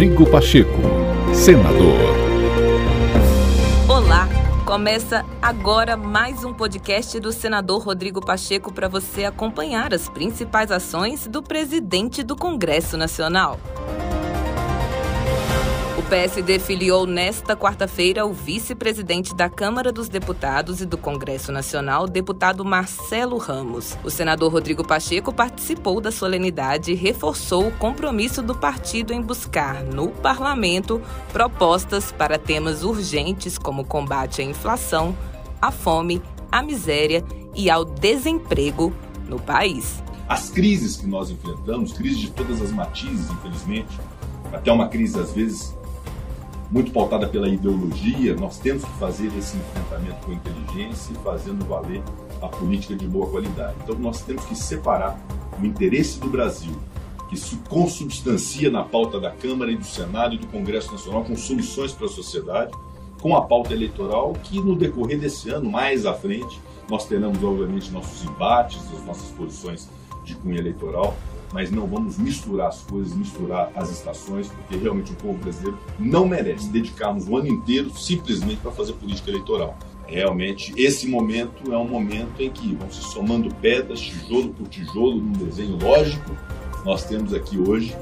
Rodrigo Pacheco, senador. Olá, começa agora mais um podcast do senador Rodrigo Pacheco para você acompanhar as principais ações do presidente do Congresso Nacional. PSD filiou nesta quarta-feira o vice-presidente da Câmara dos Deputados e do Congresso Nacional, deputado Marcelo Ramos. O senador Rodrigo Pacheco participou da solenidade e reforçou o compromisso do partido em buscar, no parlamento, propostas para temas urgentes como combate à inflação, à fome, à miséria e ao desemprego no país. As crises que nós enfrentamos, crises de todas as matizes, infelizmente, até uma crise às vezes muito pautada pela ideologia, nós temos que fazer esse enfrentamento com inteligência e fazendo valer a política de boa qualidade. Então nós temos que separar o interesse do Brasil, que se consubstancia na pauta da Câmara e do Senado e do Congresso Nacional com soluções para a sociedade, com a pauta eleitoral, que no decorrer desse ano, mais à frente, nós teremos, obviamente, nossos embates, as nossas posições de cunho eleitoral, mas não vamos misturar as coisas, misturar as estações, porque realmente o povo brasileiro não merece dedicarmos o ano inteiro simplesmente para fazer política eleitoral. Realmente, esse momento é um momento em que vão se somando pedras, tijolo por tijolo, num desenho lógico. Nós temos aqui hoje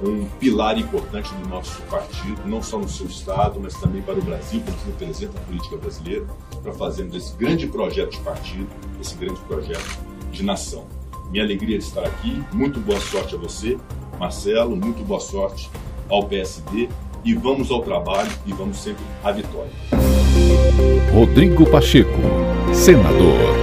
um pilar importante do nosso partido, não só no seu estado, mas também para o Brasil, porque representa a política brasileira, para fazermos esse grande projeto de partido, esse grande projeto de nação. Minha alegria de estar aqui. Muito boa sorte a você, Marcelo. Muito boa sorte ao PSD. E vamos ao trabalho e vamos sempre à vitória. Rodrigo Pacheco, senador.